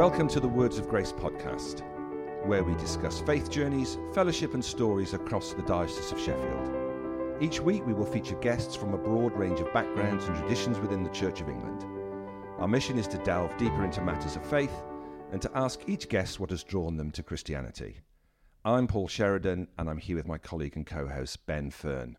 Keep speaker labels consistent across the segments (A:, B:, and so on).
A: Welcome to the Words of Grace podcast, where we discuss faith journeys, fellowship, and stories across the Diocese of Sheffield. Each week, we will feature guests from a broad range of backgrounds and traditions within the Church of England. Our mission is to delve deeper into matters of faith and to ask each guest what has drawn them to Christianity. I'm Paul Sheridan, and I'm here with my colleague and co host, Ben Fern.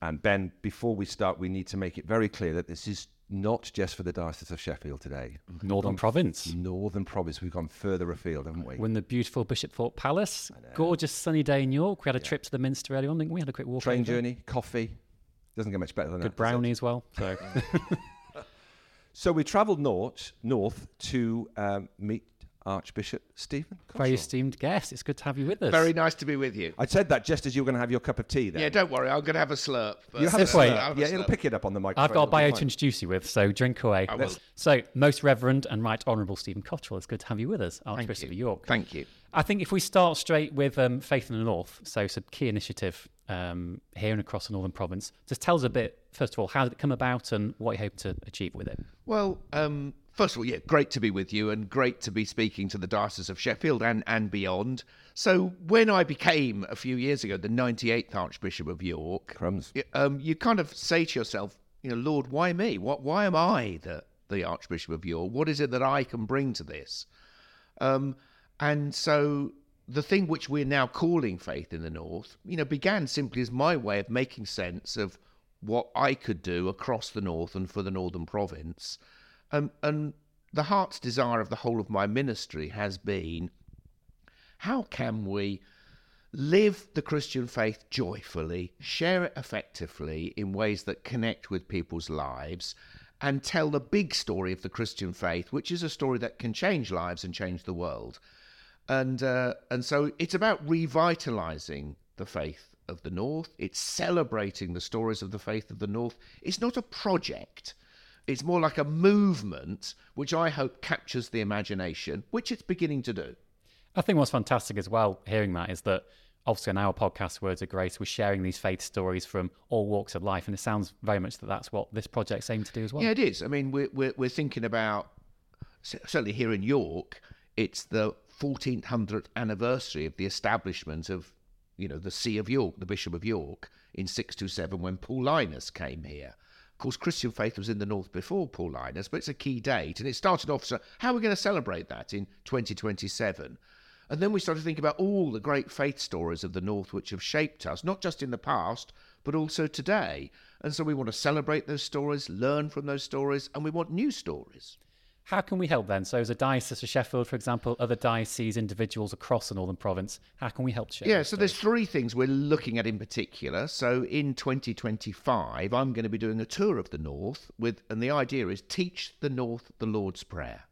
A: And Ben, before we start, we need to make it very clear that this is not just for the Diocese of Sheffield today.
B: Northern Province.
A: Northern Province. We've gone further afield, haven't we?
B: We're in the beautiful Bishopthorpe Palace. Gorgeous sunny day in York. We had a trip to the Minster earlier on. didn't we? had a quick walk.
A: Train
B: over.
A: journey, coffee. Doesn't get much better than
B: Good
A: that. it?
B: brownie as well. So
A: So we travelled north, north to um, meet Archbishop Stephen.
B: very esteemed guest. It's good to have you with us.
C: Very nice to be with you.
A: I said that just as you were going to have your cup of tea. Then
C: Yeah, don't worry. I'm going to have a slurp.
A: you have a
B: Sip
A: slurp.
C: I'll have a
A: Yeah, it'll pick it up on the microphone.
B: I've got a bio to introduce you with, so drink away.
C: I will.
B: So, Most Reverend and Right Honourable Stephen Cottrell, it's good to have you with us, Archbishop
C: you.
B: of York.
C: Thank you.
B: I think if we start straight with um, Faith in the North, so it's a key initiative um, here and across the Northern Province. Just tell us a bit, first of all, how did it come about and what you hope to achieve with it?
C: Well, um, first of all, yeah, great to be with you and great to be speaking to the Diocese of Sheffield and, and beyond. So, when I became a few years ago the 98th Archbishop of York,
A: Crumbs.
C: um, you kind of say to yourself, you know, Lord, why me? What? Why am I the, the Archbishop of York? What is it that I can bring to this? Um, and so the thing which we're now calling faith in the north, you know, began simply as my way of making sense of what I could do across the north and for the northern province. Um, and the heart's desire of the whole of my ministry has been how can we live the Christian faith joyfully, share it effectively in ways that connect with people's lives, and tell the big story of the Christian faith, which is a story that can change lives and change the world. And uh, and so it's about revitalizing the faith of the North. It's celebrating the stories of the faith of the North. It's not a project. It's more like a movement, which I hope captures the imagination, which it's beginning to do.
B: I think what's fantastic as well, hearing that, is that obviously on our podcast, Words of Grace, we're sharing these faith stories from all walks of life. And it sounds very much that that's what this project's aimed to do as well.
C: Yeah, it is. I mean, we're we're, we're thinking about certainly here in York. It's the 1400th anniversary of the establishment of, you know, the See of York, the Bishop of York, in 627 when Paulinus came here. Of course, Christian faith was in the north before Paulinus, but it's a key date, and it started off. So, how are we going to celebrate that in 2027? And then we started to think about all the great faith stories of the North which have shaped us, not just in the past, but also today. And so we want to celebrate those stories, learn from those stories, and we want new stories.
B: How can we help then? So, as a diocese of Sheffield, for example, other dioceses, individuals across the Northern Province, how can we help?
C: Yeah, so there's three things we're looking at in particular. So in 2025, I'm going to be doing a tour of the North with, and the idea is teach the North the Lord's Prayer.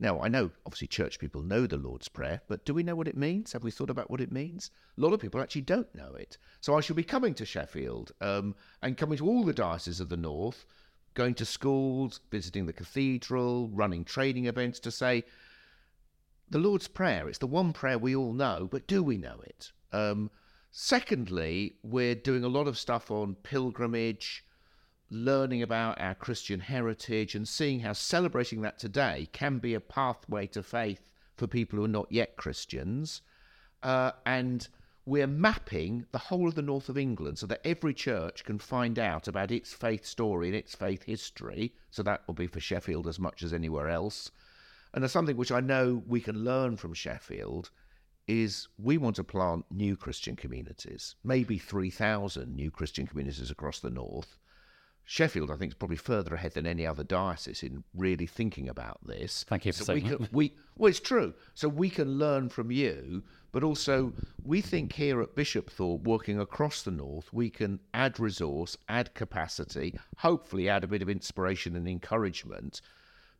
C: Now, I know obviously church people know the Lord's Prayer, but do we know what it means? Have we thought about what it means? A lot of people actually don't know it. So I shall be coming to Sheffield um, and coming to all the dioceses of the North, going to schools, visiting the cathedral, running training events to say, the Lord's Prayer. It's the one prayer we all know, but do we know it? Um, secondly, we're doing a lot of stuff on pilgrimage, learning about our Christian heritage, and seeing how celebrating that today can be a pathway to faith for people who are not yet Christians. Uh, and we're mapping the whole of the north of England so that every church can find out about its faith story and its faith history. So that will be for Sheffield as much as anywhere else. And there's something which I know we can learn from Sheffield is we want to plant new Christian communities, maybe 3,000 new Christian communities across the north. Sheffield, I think, is probably further ahead than any other diocese in really thinking about this.
B: Thank you for
C: so we
B: saying that.
C: can, we well, it's true. So we can learn from you, but also we think here at Bishopthorpe, working across the north, we can add resource, add capacity, hopefully add a bit of inspiration and encouragement,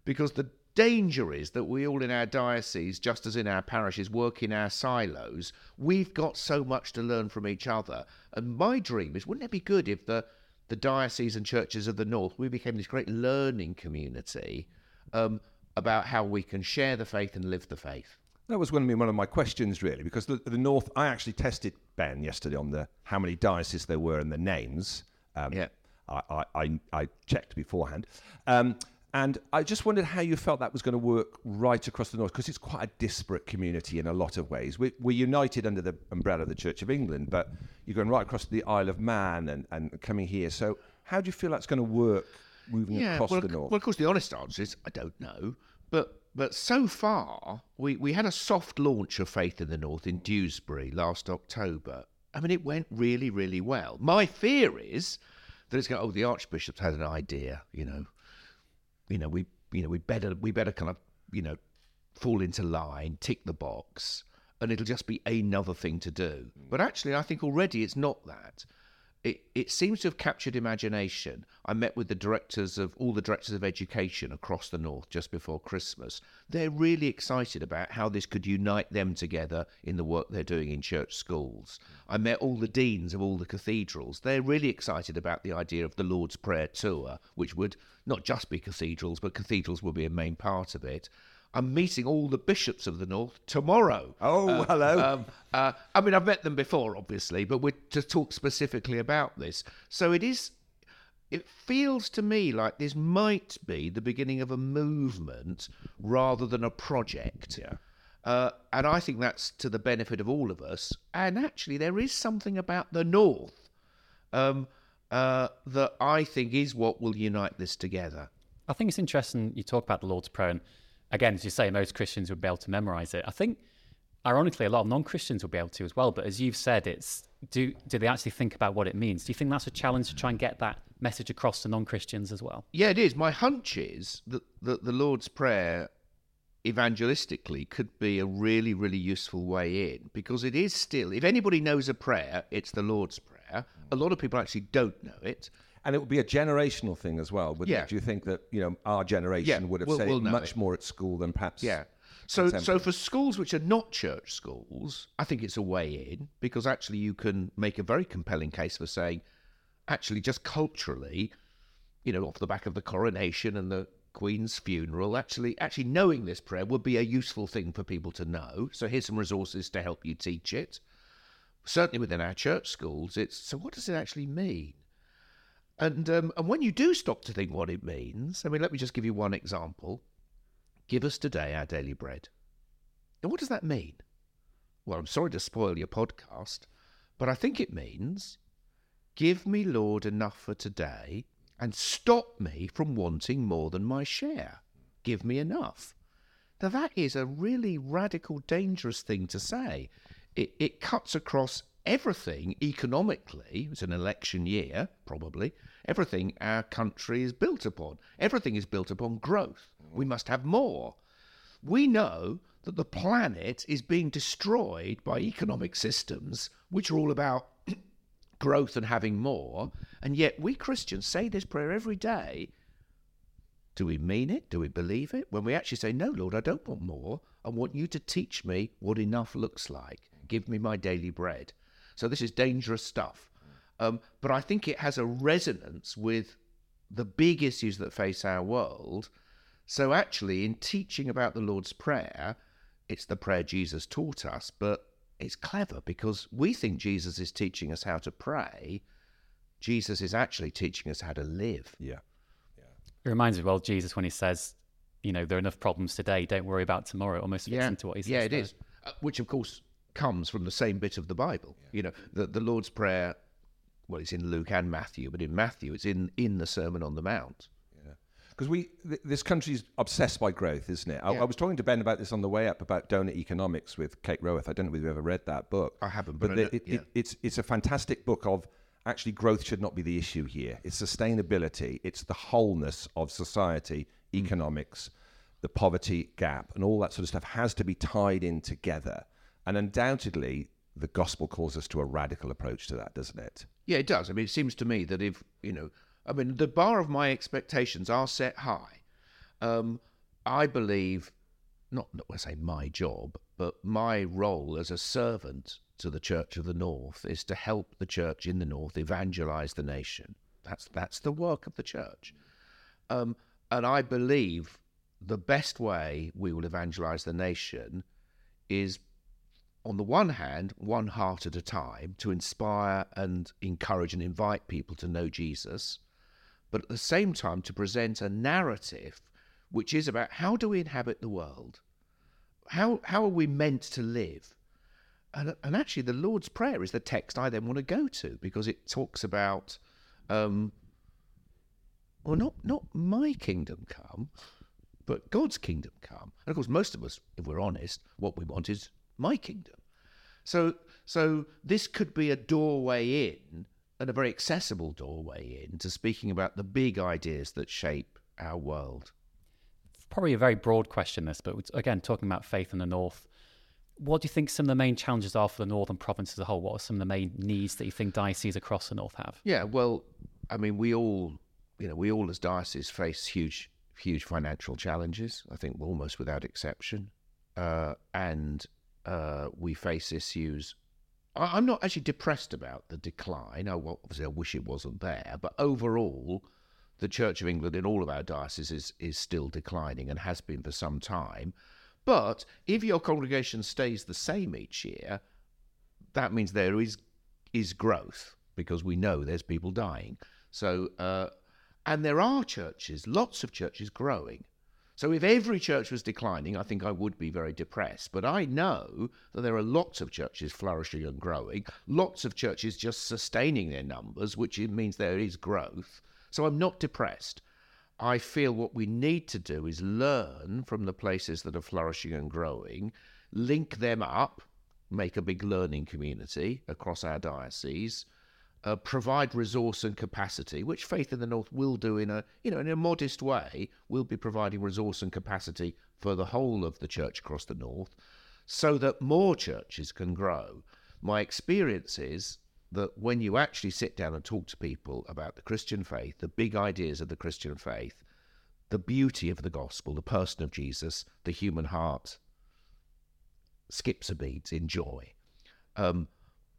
C: because the danger is that we all in our diocese, just as in our parishes, work in our silos. We've got so much to learn from each other. And my dream is, wouldn't it be good if the the diocese and churches of the north we became this great learning community um, about how we can share the faith and live the faith?
A: That was going to be one of my questions, really, because the, the North. I actually tested Ben yesterday on the how many dioceses there were and the names. Um,
C: Yeah.
A: I, I, I, I checked beforehand. Um, And I just wondered how you felt that was going to work right across the north, because it's quite a disparate community in a lot of ways. We, we're united under the umbrella of the Church of England, but you're going right across the Isle of Man and, and coming here. So, how do you feel that's going to work moving across
C: well,
A: the north?
C: Well, of course, the honest answer is I don't know. But but so far, we, we had a soft launch of Faith in the North in Dewsbury last October. I mean, it went really, really well. My fear is that it's going. Oh, the Archbishop's had an idea. You know, you know, we you know we better we better kind of you know fall into line, tick the box, and it'll just be another thing to do. Mm. But actually, I think already it's not that. It, it seems to have captured imagination. I met with the directors of all the directors of education across the north just before Christmas. They're really excited about how this could unite them together in the work they're doing in church schools. I met all the deans of all the cathedrals. They're really excited about the idea of the Lord's Prayer tour, which would not just be cathedrals, but cathedrals will be a main part of it. I'm meeting all the bishops of the north tomorrow.
A: Oh, hello.
C: Um, uh, I mean, I've met them before, obviously, but we're to talk specifically about this. So it is. It feels to me like this might be the beginning of a movement rather than a project.
A: Yeah.
C: Uh, and I think that's to the benefit of all of us. And actually, there is something about the North um, uh, that I think is what will unite this together.
B: I think it's interesting you talk about the Lord's Prayer. And again, as you say, most Christians would be able to memorize it. I think, ironically, a lot of non Christians will be able to as well. But as you've said, it's do do they actually think about what it means? Do you think that's a challenge to try and get that message across to non Christians as well?
C: Yeah, it is. My hunch is that, that the Lord's Prayer evangelistically could be a really, really useful way in because it is still, if anybody knows a prayer, it's the Lord's Prayer. A lot of people actually don't know it.
A: And it would be a generational thing as well, wouldn't
C: Yeah.
A: Do you think that you know our generation
C: Yeah,
A: would have
C: we'll-
A: said
C: we'll
A: much
C: it.
A: more at school than perhaps?
C: Yeah. So, so for schools which are not church schools, I think it's a way in because actually you can make a very compelling case for saying, actually, just culturally, you know, off the back of the coronation and the Queen's funeral, actually, actually knowing this prayer would be a useful thing for people to know. So here's some resources to help you teach it. Certainly within our church schools, it's so. What does it actually mean? And um, and when you do stop to think what it means, I mean, let me just give you one example. Give us today our daily bread. Now, what does that mean? Well, I'm sorry to spoil your podcast, but I think it means give me, Lord, enough for today and stop me from wanting more than my share. Give me enough. Now, that is a really radical, dangerous thing to say. It, it cuts across everything economically. It's an election year, probably. Everything our country is built upon. Everything is built upon growth. We mm. must have more. We know that the planet is being destroyed by economic mm. systems which are all about growth and having more, and yet we Christians say this prayer every day. Do we mean it? Do we believe it? When we actually say, No, Lord, I don't want more. I want you to teach me what enough looks like. Give me my daily bread. So this is dangerous stuff. Um, but I think it has a resonance with the big issues that face our world. So actually, in teaching about the Lord's Prayer, it's the prayer Jesus taught us, but it's clever because we think Jesus is teaching us how to pray. Jesus is actually teaching us how to live.
A: Yeah. yeah.
B: It reminds me, well, Jesus when he says, you know, there are enough problems today. Don't worry about tomorrow. It almost fits into what he says.
C: Yeah, it
B: there.
C: is. Uh, which, of course, comes from the same bit of the Bible. You know, the, the Lord's Prayer, well, it's in Luke and Matthew, but in Matthew, it's in, in the Sermon on the Mount.
A: Because we, th- this country's obsessed by growth, isn't it? I,
C: Yeah.
A: I was talking to Ben about this on the way up about donut economics with Kate Raworth. I don't know if you've ever read that book.
C: I haven't,
A: but
C: but
A: it,
C: yeah.
A: it, it's it's a fantastic book of actually growth should not be the issue here. It's sustainability. It's the wholeness of society,
C: Mm.
A: economics, the poverty gap, and all that sort of stuff has to be tied in together. And undoubtedly, the gospel calls us to a radical approach to that, doesn't it?
C: Yeah, it does. I mean, it seems to me that if, you know, I mean, the bar of my expectations are set high. Um, I believe, not, not when I say my job, but my role as a servant to the Church of the North is to help the church in the North evangelize the nation. That's, that's the work of the church. Um, and I believe the best way we will evangelize the nation is on the one hand, one heart at a time to inspire and encourage and invite people to know Jesus. but at the same time to present a narrative which is about how do we inhabit the world? How, how are we meant to live? And, and actually, the Lord's Prayer is the text I then want to go to because it talks about, um, well, not, not my kingdom come, but God's kingdom come. And of course, most of us, if we're honest, what we want is my kingdom. So, so this could be a doorway in, and a very accessible doorway in, to speaking about the big ideas that shape our world.
B: Probably a very broad question, this, but again, talking about faith in the north. What do you think some of the main challenges are for the northern province as a whole? What are some of the main needs that you think dioceses across the north have?
C: Yeah, well, I mean, we all, you know, we all as dioceses face huge, huge financial challenges. I think almost without exception, uh, and uh, we face issues. I, am not actually depressed about the decline. I, well, obviously, I wish it wasn't there, but overall, the Church of England in all of our dioceses is, is still declining and has been for some time. But if your congregation stays the same each year, that means there is is growth because we know there's people dying. So, uh, and there are churches, lots of churches growing. So if every church was declining, I think I would be very depressed. But I know that there are lots of churches flourishing and growing, lots of churches just sustaining their numbers, which means there is growth. So I'm not depressed. I feel what we need to do is learn from the places that are flourishing and growing, link them up, make a big learning community across our diocese, uh, provide resource and capacity, which Faith in the North will do in a you know in a modest way. We'll be providing resource and capacity for the whole of the church across the north, so that more churches can grow. My experience is that when you actually sit down and talk to people about the Christian faith, the big ideas of the Christian faith, the beauty of the gospel, the person of Jesus, the human heart, skips a beat in joy. Um,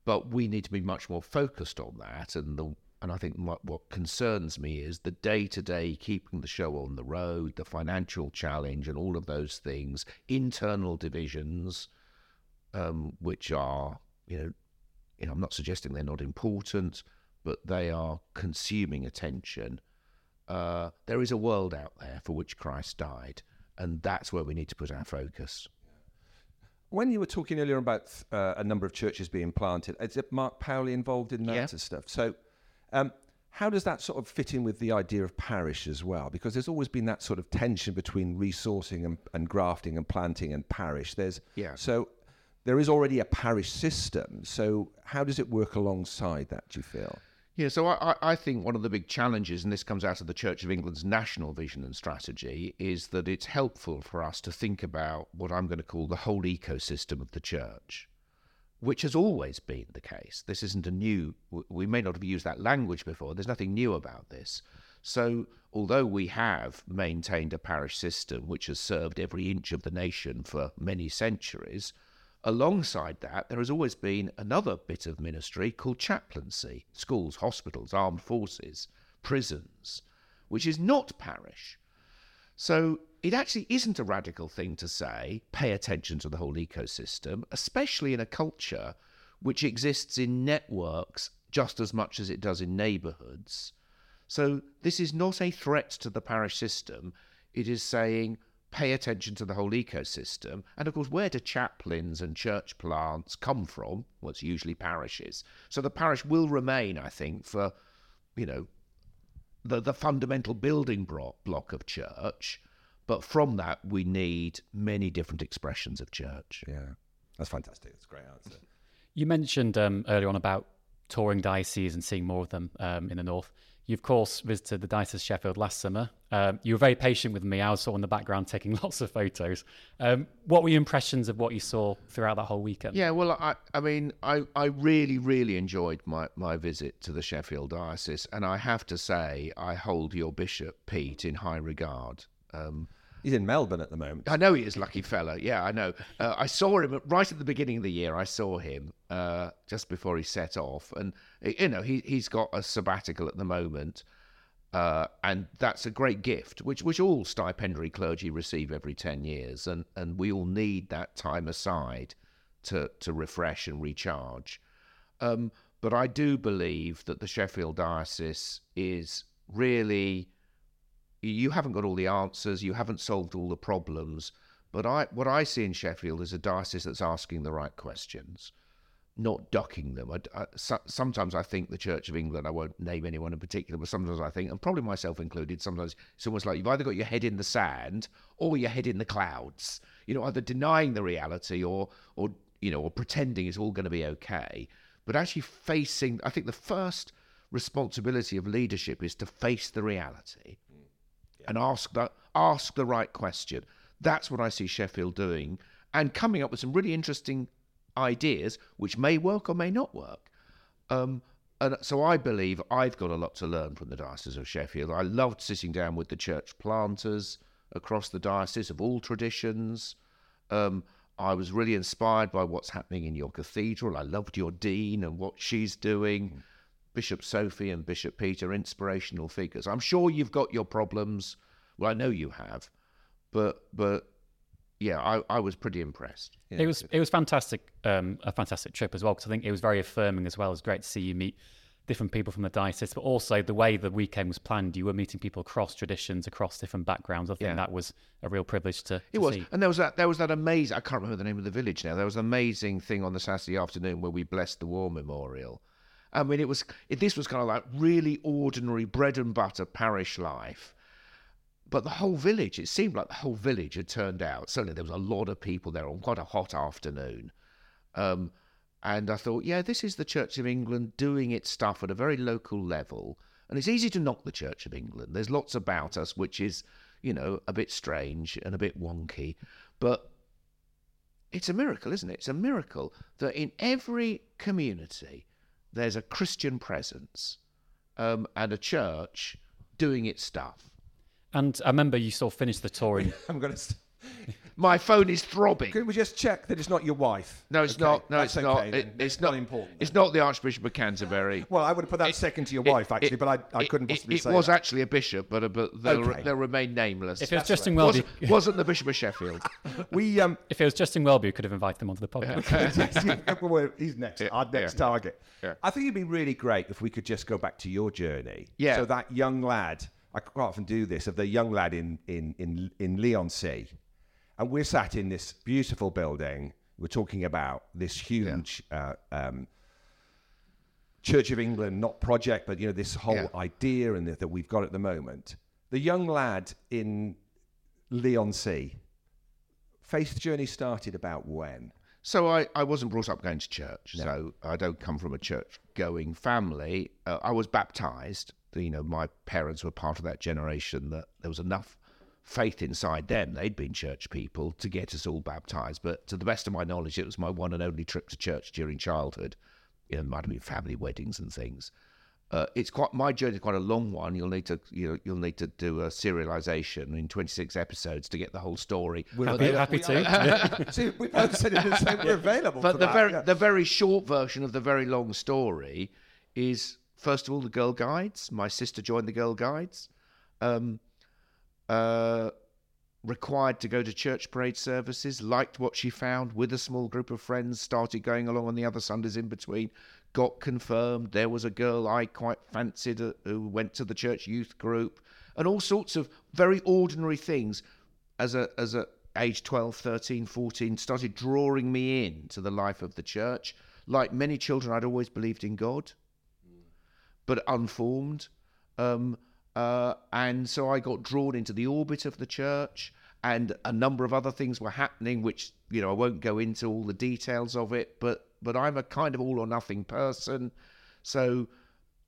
C: but we need to be much more focused on that. And the and I think what, what concerns me is the day to day keeping the show on the road, the financial challenge, and all of those things, internal divisions, um, which are you know, you know, I'm not suggesting they're not important, but they are consuming attention. Uh, there is a world out there for which Christ died, and that's where we need to put our focus.
A: When you were talking earlier about uh, a number of churches being planted, is it Mark Powley involved in that
C: yeah.
A: stuff? So, um, how does that sort of fit in with the idea of parish as well? Because there's always been that sort of tension between resourcing and, and grafting and planting and parish. There's
C: yeah.
A: So there is already a parish system. So how does it work alongside that? Do you feel?
C: Yeah, so I, I think one of the big challenges, and this comes out of the Church of England's national vision and strategy, is that it's helpful for us to think about what I'm going to call the whole ecosystem of the church, which has always been the case. This isn't a new, we may not have used that language before, there's nothing new about this. So, although we have maintained a parish system which has served every inch of the nation for many centuries, Alongside that, there has always been another bit of ministry called chaplaincy schools, hospitals, armed forces, prisons, which is not parish. So it actually isn't a radical thing to say, pay attention to the whole ecosystem, especially in a culture which exists in networks just as much as it does in neighbourhoods. So this is not a threat to the parish system. It is saying, pay attention to the whole ecosystem. And of course, where do chaplains and church plants come from? Well, it's usually parishes. So the parish will remain, I think, for, you know, the, the fundamental building block, block of church. But from that, we need many different expressions of church.
A: Yeah, that's fantastic. That's a great answer.
B: You mentioned um, earlier on about touring dioceses and seeing more of them um, in the north. You, of course, visited the Diocese of Sheffield last summer. Um, you were very patient with me. I was sort of in the background taking lots of photos. Um, what were your impressions of what you saw throughout that whole weekend?
C: Yeah, well, I, I mean, I, I really, really enjoyed my, my visit to the Sheffield Diocese. And I have to say, I hold your Bishop, Pete, in high regard. Um,
A: He's in Melbourne at the moment.
C: I know he is, lucky fella. Yeah, I know. Uh, I saw him right at the beginning of the year. I saw him uh, just before he set off, and you know he he's got a sabbatical at the moment, uh, and that's a great gift, which which all stipendiary clergy receive every ten years, and and we all need that time aside to to refresh and recharge. Um, but I do believe that the Sheffield diocese is really you haven't got all the answers, you haven't solved all the problems. But I, what I see in Sheffield is a diocese that's asking the right questions, not ducking them. I, I, so, sometimes I think the Church of England, I won't name anyone in particular, but sometimes I think, and probably myself included, sometimes it's almost like you've either got your head in the sand or your head in the clouds. You know, either denying the reality or, or you know, or pretending it's all going to be okay. But actually facing, I think the first responsibility of leadership is to face the reality and ask the ask the right question. That's what I see Sheffield doing and coming up with some really interesting ideas which may work or may not work. Um, and so I believe I've got a lot to learn from the Diocese of Sheffield. I loved sitting down with the church planters across the diocese of all traditions. Um, I was really inspired by what's happening in your cathedral. I loved your dean and what she's doing. Bishop Sophie and Bishop Peter, inspirational figures. I'm sure you've got your problems. Well, I know you have, but but yeah, I, I was pretty impressed.
B: Yeah. It was it was fantastic, um, a fantastic trip as well because I think it was very affirming as well. It was great to see you meet different people from the diocese, but also the way the weekend was planned. You were meeting people across traditions, across different backgrounds. I think yeah. that was a real privilege to. to
C: it was,
B: see.
C: and there was that there was that amazing. I can't remember the name of the village now. There was an amazing thing on the Saturday afternoon where we blessed the war memorial I mean, it was it, this was kind of like really ordinary bread and butter parish life. But the whole village, it seemed like the whole village had turned out. Certainly, there was a lot of people there on quite a hot afternoon. Um, and I thought, yeah, this is the Church of England doing its stuff at a very local level. And it's easy to knock the Church of England. There's lots about us which is, you know, a bit strange and a bit wonky. But it's a miracle, isn't it? It's a miracle that in every community, there's a Christian presence um, and a church doing its stuff.
B: And I remember you sort of finished the tour in.
A: I'm going to. St-
C: my phone is throbbing.
A: Can we just check that it's not your wife?
C: No, it's
A: okay.
C: not. No,
A: That's
C: it's
A: okay,
C: not. It, it's
A: not
C: not
A: important.
C: It's not the Archbishop of Canterbury.
A: Well, I would have put that
C: It-
A: second to your
C: it-
A: wife, actually,
C: it-
A: but I, I couldn't
C: it,
A: possibly
C: it
A: say
C: was
A: that.
C: actually a bishop, but, but they'll,
A: Okay.
C: they'll remain nameless.
B: If it was
A: That's
B: Justin
A: right.
B: Welby,
C: wasn't, wasn't the Bishop of Sheffield.
A: We um,
B: if it was Justin Welby, we could have invited them onto the podcast.
A: he's next.
C: Yeah,
A: Our next
C: yeah.
A: target.
C: Yeah.
A: I think it'd be really great if we could just go back to your journey.
C: Yeah.
A: So that young lad, I quite often do this, of the young lad in in in in Leigh-on-Sea, and we're sat in this beautiful building. We're talking about this huge. Uh, um, Church of England, not project, but you know this whole
C: Yeah.
A: idea and that, that we've got at the moment. The young lad in Leigh-on-Sea. Faith journey started about when?
C: So I, I wasn't brought up going to church. So I don't come from a church going family. Uh, I was baptized. You know, my parents were part of that generation that there was enough faith inside them. They'd been church people to get us all baptized. But to the best of my knowledge, it was my one and only trip to church during childhood. You know, it might have been family weddings and things. Uh, it's quite my journey is quite a long one. You'll need to you know you'll need to do a serialization in 26 episodes to get the whole story. But
B: happy,
C: the-
B: happy to.
A: See, we both said it the same. We're available.
C: but
A: for
C: the
A: that,
C: very
A: yeah.
C: the very short version of the very long story is first of all the Girl Guides. My sister joined the Girl Guides. Um, uh, required to go to church parade services, liked what she found with a small group of friends, started going along on the other Sundays in between, got confirmed. There was a girl I quite fancied uh, who went to the church youth group, and all sorts of very ordinary things as a as a age 12 13 14 started drawing me in to the life of the church like many children i'd always believed in god but unformed. Um, uh, and so I got drawn into the orbit of the church, and a number of other things were happening, which you know I won't go into all the details of it. But but I'm a kind of all or nothing person, so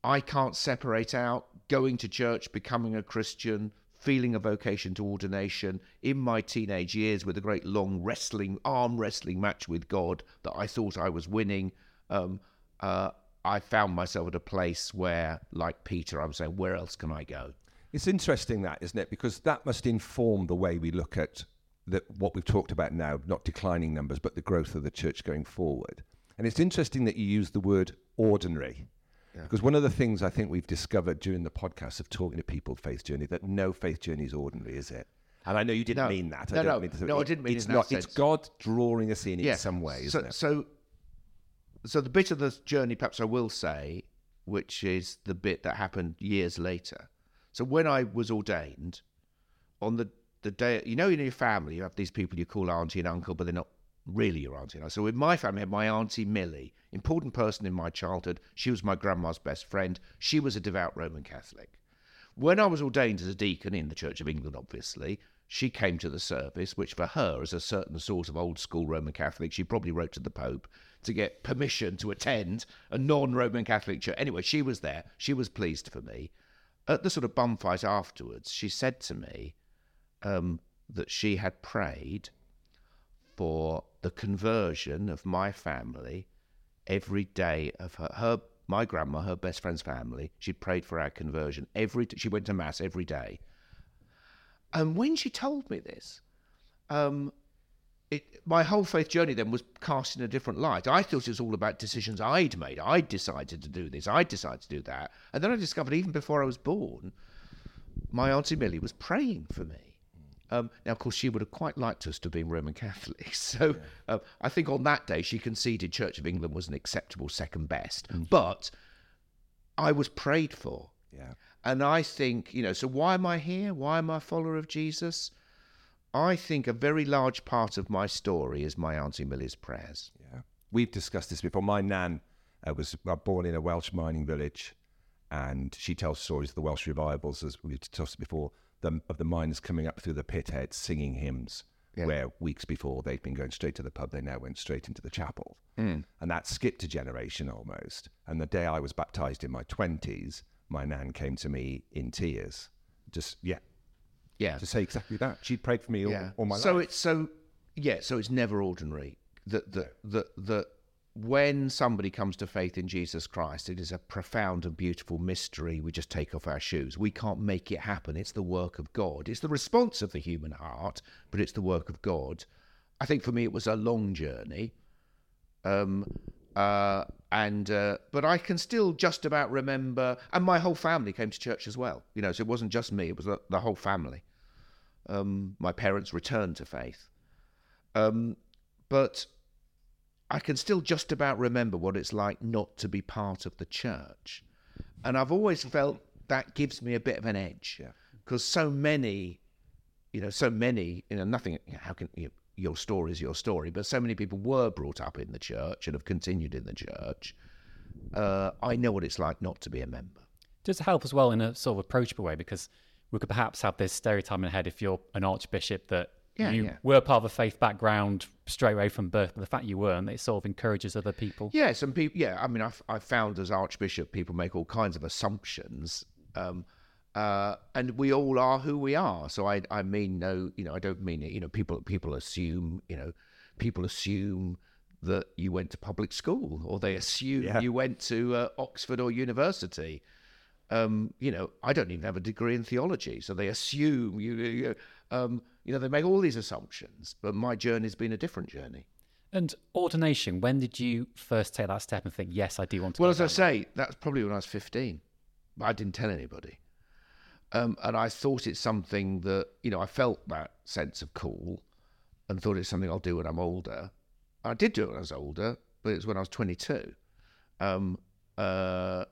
C: I can't separate out going to church, becoming a Christian, feeling a vocation to ordination in my teenage years with a great long wrestling arm wrestling match with God that I thought I was winning. Um, uh, I found myself at a place where, like Peter, I was saying, where else can I go?
A: It's interesting that, isn't it? Because that must inform the way we look at the, what we've talked about now, not declining numbers, but the growth of the church going forward. And it's interesting that you use the word ordinary. Because one of the things I think we've discovered during the podcast of talking to people faith journey that no faith journey is ordinary, is it? And I know you didn't
C: No.
A: mean that. I
C: No,
A: don't
C: no.
A: mean to,
C: No, I
A: it-
C: didn't mean
A: it's
C: it in that
A: not. It's. God drawing us in
C: Yeah.
A: in some way,
C: so,
A: isn't it?
C: So, so the bit of the journey, perhaps I will say, which is the bit that happened years later, So when I was ordained, on the the day, you know, in your family, you have these people you call auntie and uncle, but they're not really your auntie and uncle. So in my family, I had my auntie Millie, important person in my childhood. She was my grandma's best friend. She was a devout Roman Catholic. When I was ordained as a deacon in the Church of England, obviously, she came to the service, which for her, as a certain sort of old school Roman Catholic, she probably wrote to the Pope to get permission to attend a non Roman Catholic church. Anyway, she was there. She was pleased for me. At the sort of bum fight afterwards, she said to me um, that she had prayed for the conversion of my family every day of her, her my grandma, her best friend's family. She prayed for our conversion every. She went to mass every day. And when she told me this, um, it, my whole faith journey then was cast in a different light. I thought it was all about decisions I'd made. I'd decided to do this. I'd decided to do that. And then I discovered, even before I was born, my auntie Millie was praying for me. Um, now, of course, she would have quite liked us to have been Roman Catholics. So yeah. uh, I think on that day she conceded Church of England was an acceptable second best. Mm. But I was prayed for.
A: Yeah.
C: And I think, you know, so why am I here? Why am I a follower of Jesus? I think a very large part of my story is my Auntie Millie's prayers.
A: Yeah. We've discussed this before. My nan uh, was uh, born in a Welsh mining village, and she tells stories of the Welsh revivals, as we've discussed before, the, of the miners coming up through the pit head singing hymns. Yeah. Where weeks before they'd been going straight to the pub, they now went straight into the chapel. Mm. And that skipped a generation almost. And the day I was baptized in my 20s, my nan came to me in tears. Just, yeah,
C: yeah.
A: To say exactly that. She'd prayed for me all, yeah. all my
C: so
A: life.
C: So it's so yeah, so it's never ordinary. That that that that when somebody comes to faith in Jesus Christ, it is a profound and beautiful mystery. We just take off our shoes. We can't make it happen. It's the work of God. It's the response of the human heart, but it's the work of God. I think for me it was a long journey. Um, uh, and uh, but I can still just about remember, and my whole family came to church as well. You know, so it wasn't just me; it was the, the whole family. Um, my parents returned to faith, um, but I can still just about remember what it's like not to be part of the church, and I've always felt that gives me a bit of an edge because yeah. so many, you know, so many, you know, nothing. How can you? your story is your story, but so many people were brought up in the church and have continued in the church. Uh, I know what it's like not to be a member.
B: Does help as well in a sort of approachable way? Because we could perhaps have this stereotype in the head if you're an archbishop that yeah, you yeah. were part of a faith background straight away from birth, but the fact you weren't, it sort of encourages other people.
C: Yeah, some people. Yeah, I mean, I've, I've found as archbishop, people make all kinds of assumptions. Um, uh, and we all are who we are. So I, I mean no, you know, I don't mean it. You know, people people assume, you know, people assume that you went to public school, or they assume yeah. you went to uh, Oxford or university. Um, you know, I don't even have a degree in theology, so they assume you. You, um, you know, they make all these assumptions. But my journey's been a different journey.
B: And ordination, when did you first take that step and think, yes, I do want to?
C: Well, as I say, that's probably when I was fifteen. but I didn't tell anybody. Um, and I thought it's something that, you know, I felt that sense of call, and thought it's something I'll do when I'm older. I did do it when I was older, but it was when I was 22. Um, uh,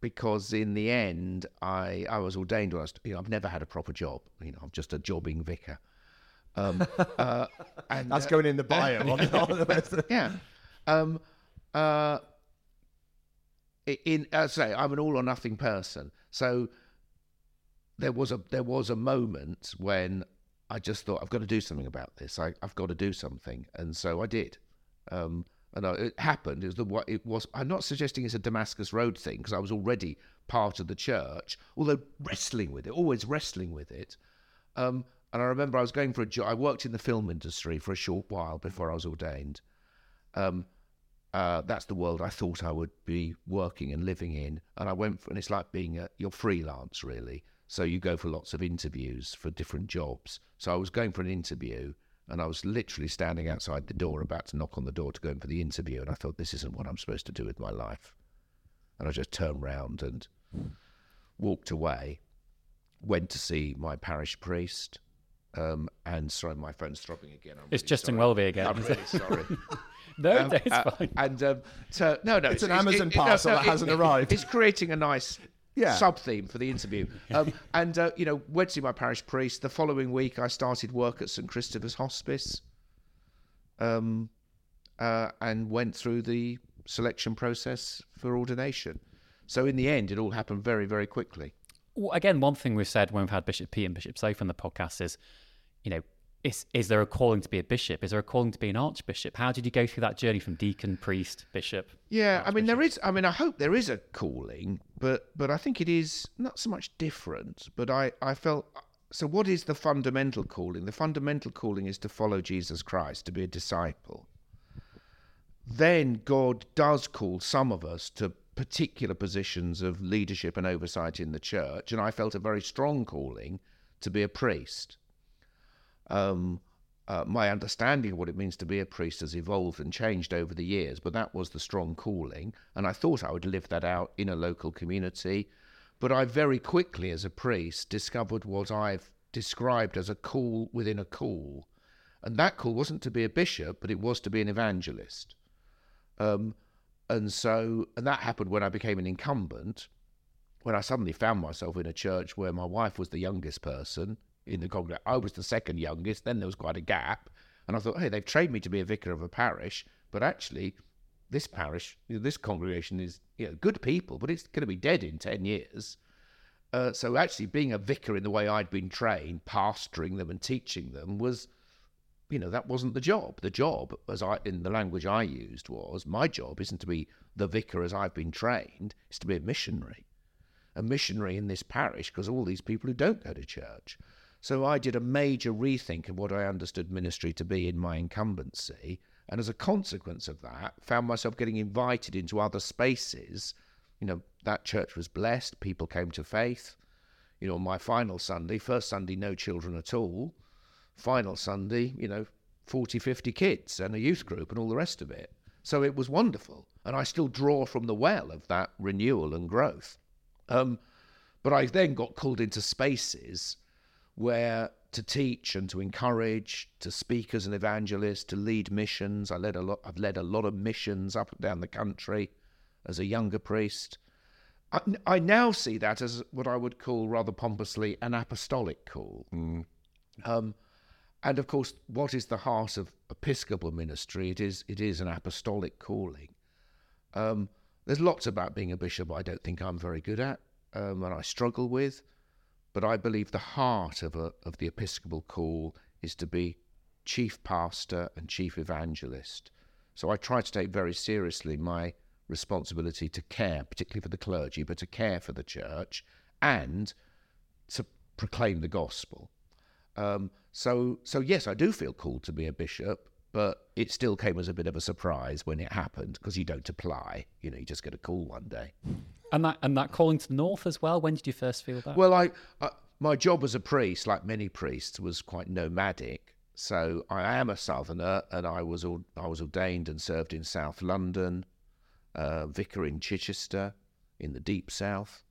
C: because in the end, I, I was ordained when I was, you know, I've never had a proper job. You know, I'm just a jobbing vicar. Um,
A: uh, and, That's uh, going in the bio.
C: yeah. Um, uh, in, as I say, I'm an all or nothing person. So there was a there was a moment when I just thought I've got to do something about this. I, have got to do something, and so I did. Um, and it happened. Was the what it was. I'm not suggesting it's a Damascus Road thing because I was already part of the church, although wrestling with it, always wrestling with it. Um, and I remember I was going for a job. I worked in the film industry for a short while before I was ordained. Um, uh, that's the world I thought I would be working and living in. And I went for, and it's like being a, you're freelance really. So you go for lots of interviews for different jobs. So I was going for an interview and I was literally standing outside the door about to knock on the door to go in for the interview and I thought this isn't what I'm supposed to do with my life. And I just turned round and walked away, went to see my parish priest, um, and sorry, my phone's throbbing again. I'm
B: it's really Justin sorry. Welby again.
C: I'm really sorry.
B: no, um, it's uh, fine.
C: And um, so, no, no,
A: it's, it's an Amazon it, parcel no, no, that it, hasn't arrived.
C: It's creating a nice
A: Yeah.
C: sub theme for the interview. Um, and uh, you know, went to see my parish priest. The following week, I started work at St Christopher's Hospice, um, uh, and went through the selection process for ordination. So in the end, it all happened very, very quickly.
B: Well, again, one thing we've said when we've had Bishop P and Bishop Sophie on the podcast is, you know, is is there a calling to be a bishop? Is there a calling to be an archbishop? How did you go through that journey from deacon, priest, bishop?
C: Yeah, I mean there is. I mean I hope there is a calling, but but I think it is not so much different. But I I felt so. What is the fundamental calling? The fundamental calling is to follow Jesus Christ, to be a disciple. Then God does call some of us to particular positions of leadership and oversight in the church, and I felt a very strong calling to be a priest. Um, uh, my understanding of what it means to be a priest has evolved and changed over the years, but that was the strong calling, and I thought I would live that out in a local community. But I very quickly, as a priest, discovered what I've described as a call within a call. And that call wasn't to be a bishop, but it was to be an evangelist. Um, and so, and that happened when I became an incumbent, when I suddenly found myself in a church where my wife was the youngest person in the congregation. I was the second youngest. Then there was quite a gap, and I thought, hey, they've trained me to be a vicar of a parish, but actually, this parish, this congregation is you know, good people, but it's going to be dead in ten years. Uh, so actually, being a vicar in the way I'd been trained, pastoring them and teaching them was, you know, that wasn't the job. The job, as I in the language I used, was my job isn't to be the vicar as I've been trained. It's to be a missionary, a missionary in this parish because all these people who don't go to church. So I did a major rethink of what I understood ministry to be in my incumbency. And as a consequence of that, found myself getting invited into other spaces. You know, that church was blessed, people came to faith. You know, my final Sunday, first Sunday, no children at all. Final Sunday, you know, 40, 50 kids and a youth group and all the rest of it. So it was wonderful. And I still draw from the well of that renewal and growth. Um, but I then got called into spaces where to teach and to encourage, to speak as an evangelist, to lead missions. I led a lot. I've led a lot of missions up and down the country as a younger priest. I, I now see that as what I would call rather pompously an apostolic call. Um, and of course, what is the heart of Episcopal ministry? It is it is an apostolic calling. Um, there's lots about being a bishop I don't think I'm very good at, um, and I struggle with. But I believe the heart of a, of the Episcopal call is to be chief pastor and chief evangelist. So I try to take very seriously my responsibility to care, particularly for the clergy, but to care for the church and to proclaim the gospel. Um, so, so yes, I do feel called to be a bishop, but it still came as a bit of a surprise when it happened because you don't apply. You know, you just get a call one day.
B: And that and that calling to the north as well. When did you first feel that?
C: Well, I, I my job as a priest, like many priests, was quite nomadic. So I am a southerner, and I was I was ordained and served in South London, uh, vicar in Chichester, in the deep south,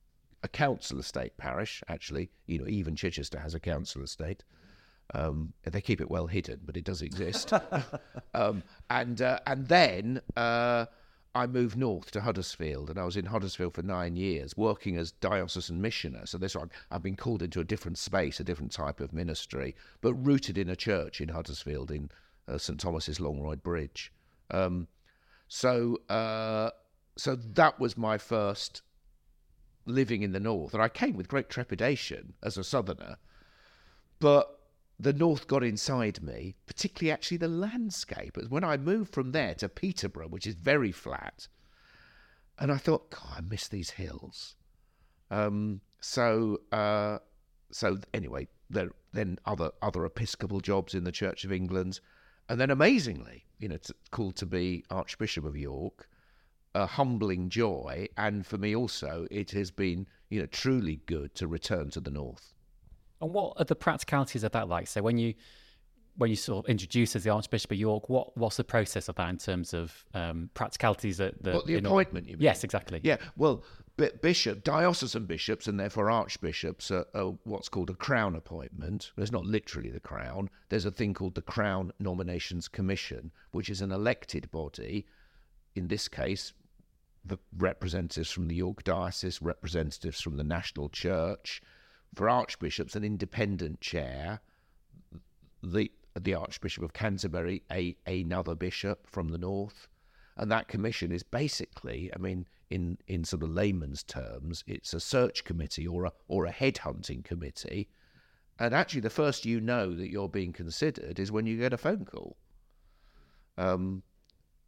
C: a council estate parish. Actually, you know, even Chichester has a council estate. Um, they keep it well hidden, but it does exist. um, and uh, and then uh, I moved north to Huddersfield, and I was in Huddersfield for nine years, working as diocesan missioner. So this I've, I've been called into a different space, a different type of ministry, but rooted in a church in Huddersfield in uh, St Thomas's Longroyd Bridge. Um, so uh, so that was my first living in the north, and I came with great trepidation as a southerner, but the north got inside me, particularly actually the landscape. When I moved from there to Peterborough, which is very flat, and I thought, God, I miss these hills. Um, so, uh, so anyway, there, then other other Episcopal jobs in the Church of England, and then amazingly, you know, it's called to be Archbishop of York. A humbling joy, and for me also, it has been, you know, truly good to return to the north.
B: And what are the practicalities of that like? So when you when you sort of introduce as the Archbishop of York, what what's the process of that in terms of um, practicalities? That the,
C: What the
B: in-
C: appointment? You mean?
B: Yes, exactly.
C: Yeah, well, bi- bishop, diocesan bishops, and therefore archbishops are, are what's called a crown appointment. There's not literally the crown. There's a thing called the Crown Nominations Commission, which is an elected body. In this case, the representatives from the York Diocese, representatives from the National Church. For archbishops, an independent chair. The the Archbishop of Canterbury, a another bishop from the north, and that commission is basically, I mean, in in sort of layman's terms, it's a search committee or a or a headhunting committee, and actually the first you know that you're being considered is when you get a phone call. Um,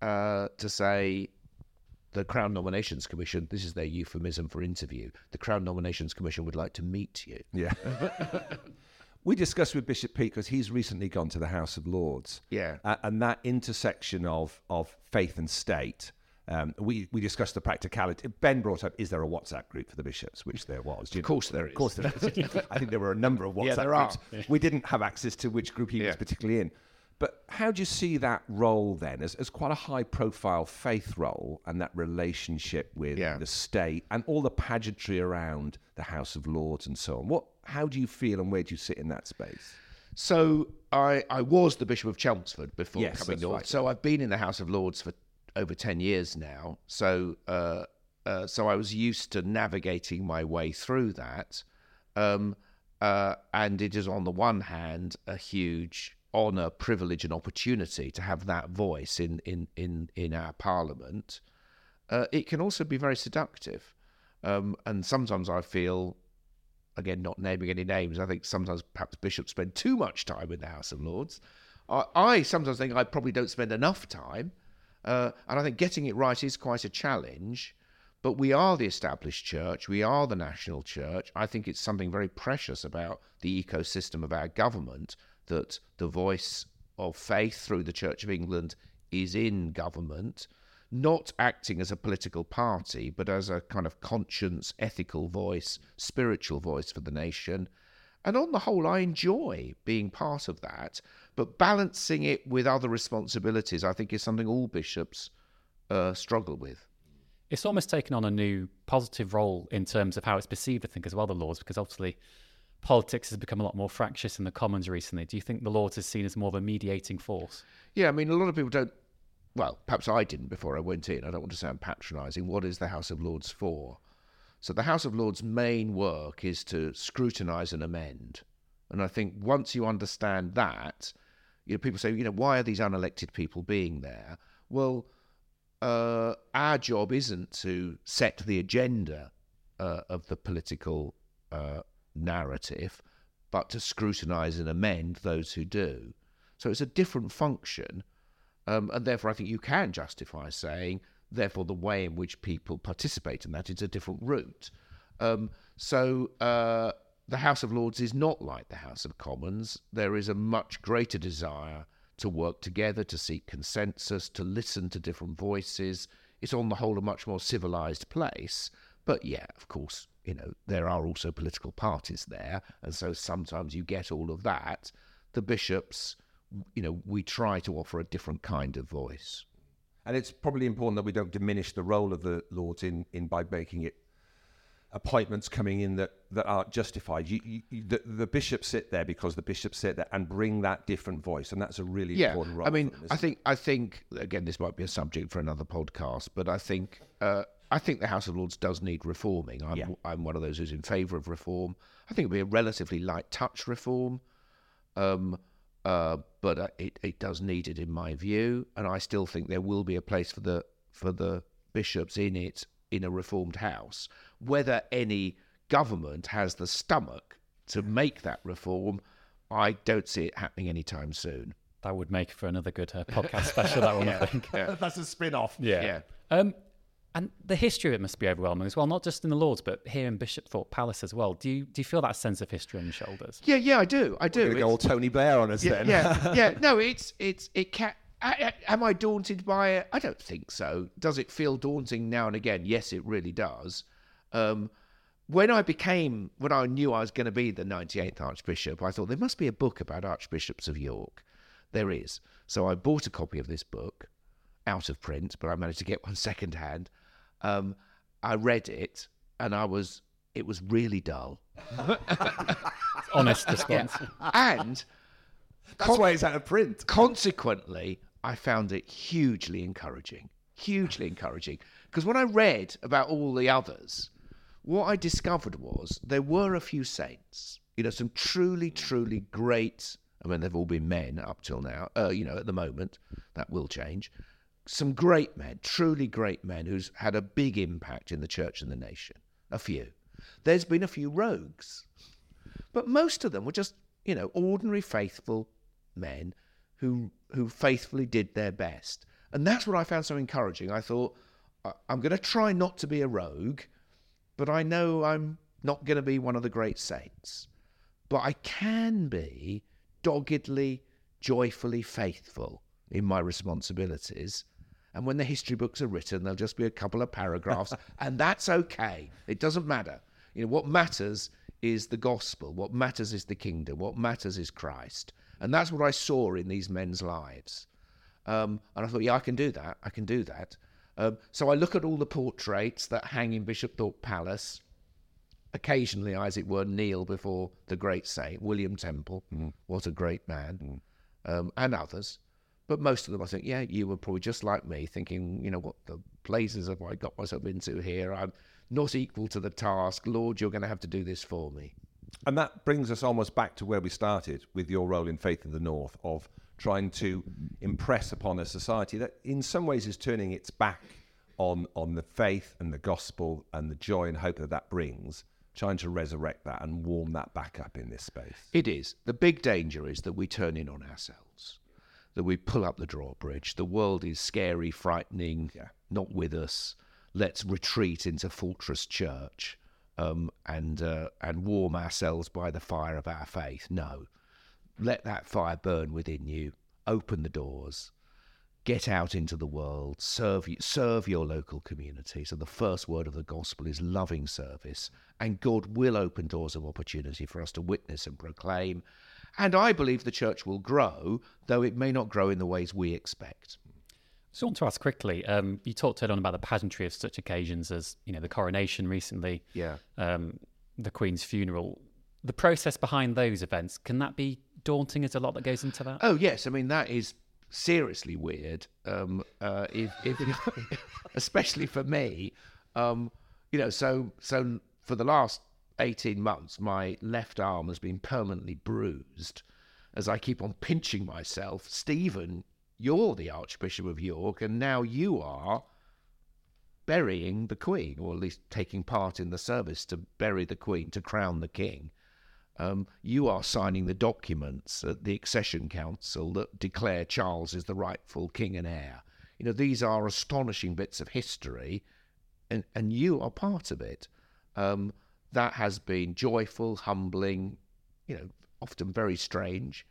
C: uh, to say the Crown Nominations Commission, this is their euphemism for interview, the Crown Nominations Commission would like to meet you.
A: Yeah. we discussed with Bishop Pete because he's recently gone to the House of Lords.
C: Yeah.
A: Uh, and that intersection of, of faith and state. Um, we, we discussed the practicality. Ben brought up, is there a WhatsApp group for the bishops? Which there was.
C: Of course there is.
A: Of course there is. I think there were a number of WhatsApp
C: Yeah, there are.
A: groups. We didn't have access to which group he was particularly in. But how do you see that role then as, as quite a high profile faith role and that relationship with
C: Yeah.
A: the state and all the pageantry around the House of Lords and so on? What how do you feel and where do you sit in that space?
C: So I, I was the Bishop of Chelmsford before
A: Yes,
C: coming north.
A: right.
C: So I've been in the House of Lords for over ten years now. So uh, uh, so I was used to navigating my way through that. Um, uh, and it is on the one hand a huge honour, privilege, and opportunity to have that voice in in in in our Parliament. Uh, it can also be very seductive, um, and sometimes I feel again, not naming any names, I think sometimes perhaps bishops spend too much time in the House of Lords. I, I sometimes think I probably don't spend enough time, uh, and I think getting it right is quite a challenge. But we are the established church, we are the national church. I think it's something very precious about the ecosystem of our government that the voice of faith through the Church of England is in government not acting as a political party, but as a kind of conscience, ethical voice, spiritual voice for the nation. And on the whole, I enjoy being part of that. But balancing it with other responsibilities, I think, is something all bishops uh, struggle with.
B: It's almost taken on a new positive role in terms of how it's perceived, I think, as well, the laws, because obviously politics has become a lot more fractious in the Commons recently. Do you think the Lords is seen as more of a mediating force?
C: Yeah, I mean, a lot of people don't. Well, perhaps I didn't before I went in. I don't want to sound patronising. What is the House of Lords for? So, the House of Lords' main work is to scrutinise and amend. And I think once you understand that, you know, people say, you know, why are these unelected people being there? Well, uh, our job isn't to set the agenda uh, of the political uh, narrative, but to scrutinise and amend those who do. So it's a different function, um, and therefore I think you can justify saying, therefore the way in which people participate in that is a different route. Um, so uh, the House of Lords is not like the House of Commons. There is a much greater desire to work together, to seek consensus, to listen to different voices. It's on the whole a much more civilized place. But yeah, of course, you know, there are also political parties there. And so sometimes you get all of that. The bishops, you know, we try to offer a different kind of voice.
A: And it's probably important that we don't diminish the role of the Lords in, in by making it appointments coming in that, that aren't justified. You, you, you- the, the bishops sit there because the bishops sit there and bring that different voice, and that's a really
C: yeah,
A: important role.
C: I mean,
A: them,
C: I think I think again this might be a subject for another podcast, but I think uh, I think the House of Lords does need reforming. I'm
A: Yeah.
C: I'm one of those who's in favour of reform. I think it'll be a relatively light touch reform, um, uh, but uh, it it does need it in my view, and I still think there will be a place for the for the bishops in it in a reformed house. Whether any government has the stomach to make that reform, I don't see it happening anytime soon.
B: That would make for another good uh, podcast special, that one, I think.
A: it? that's a spin off.
B: Yeah. Um, and the history of it must be overwhelming as well, not just in the Lords, but here in Bishopthorpe Palace as well. Do you do you feel that sense of history on your shoulders?
C: Yeah, yeah, I do. I do.
A: We're go all Tony Blair on us
C: yeah,
A: then.
C: yeah, yeah. No, it's it's it can. I, I- am I daunted by it? I don't think so. Does it feel daunting now and again? Yes, it really does. Um, when I became, when I knew I was going to be the 98th Archbishop, I thought there must be a book about Archbishops of York. There is. So I bought a copy of this book, out of print, but I managed to get one second hand. Um, I read it, and I was, it was really dull.
B: Honest response.
C: And
A: That's why it's out of print.
C: consequently, I found it hugely encouraging. hugely encouraging. Because when I read about all the others, what I discovered was there were a few saints, you know, some truly, truly great. I mean, they've all been men up till now. Uh, you know, at the moment, that will change. Some great men, truly great men, who's had a big impact in the church and the nation. A few. There's been a few rogues, but most of them were just, you know, ordinary faithful men who who faithfully did their best. And that's what I found so encouraging. I thought, I'm going to try not to be a rogue, but I know I'm not going to be one of the great saints. But I can be doggedly, joyfully faithful in my responsibilities. And when the history books are written, there'll just be a couple of paragraphs, and that's okay. It doesn't matter. You know, what matters is the gospel. What matters is the kingdom. What matters is Christ. And that's what I saw in these men's lives. Um, and I thought, yeah, I can do that. I can do that. Um, so I look at all the portraits that hang in Bishopthorpe Palace. Occasionally, as it were, kneel before the great saint, William Temple. Mm. What a great man. Mm. Um, and others. But most of them, I think, yeah, you were probably just like me, thinking, you know, what the places have I got myself into here? I'm not equal to the task. Lord, you're going to have to do this for me.
A: And that brings us almost back to where we started with your role in Faith of the North of trying to impress upon a society that in some ways is turning its back on on the faith and the gospel and the joy and hope that that brings trying to resurrect that and warm that back up in this space
C: it is the big danger is that we turn in on ourselves that we pull up the drawbridge the world is scary frightening yeah. not with us let's retreat into fortress church um, and uh, and warm ourselves by the fire of our faith. No, let that fire burn within you. Open the doors. Get out into the world. Serve serve your local community. So the first word of the gospel is loving service, and God will open doors of opportunity for us to witness and proclaim. And I believe the church will grow, though it may not grow in the ways we expect.
B: So I want to ask quickly. Um, you talked earlier on about the pageantry of such occasions as you know the coronation recently,
C: yeah,
B: um, the Queen's funeral. The process behind those events can that be daunting? Is a lot that goes into that?
C: Oh yes, I mean that is seriously weird. Um, uh, if, if especially for me, um, you know, so so for the last eighteen months, my left arm has been permanently bruised as I keep on pinching myself. Stephen you're the Archbishop of York, and now you are burying the Queen, or at least taking part in the service to bury the Queen, to crown the King. Um, you are signing the documents at the Accession Council that declare Charles is the rightful king and heir. You know, these are astonishing bits of history, and, and you are part of it. Um, that has been joyful, humbling, you know, often very strange,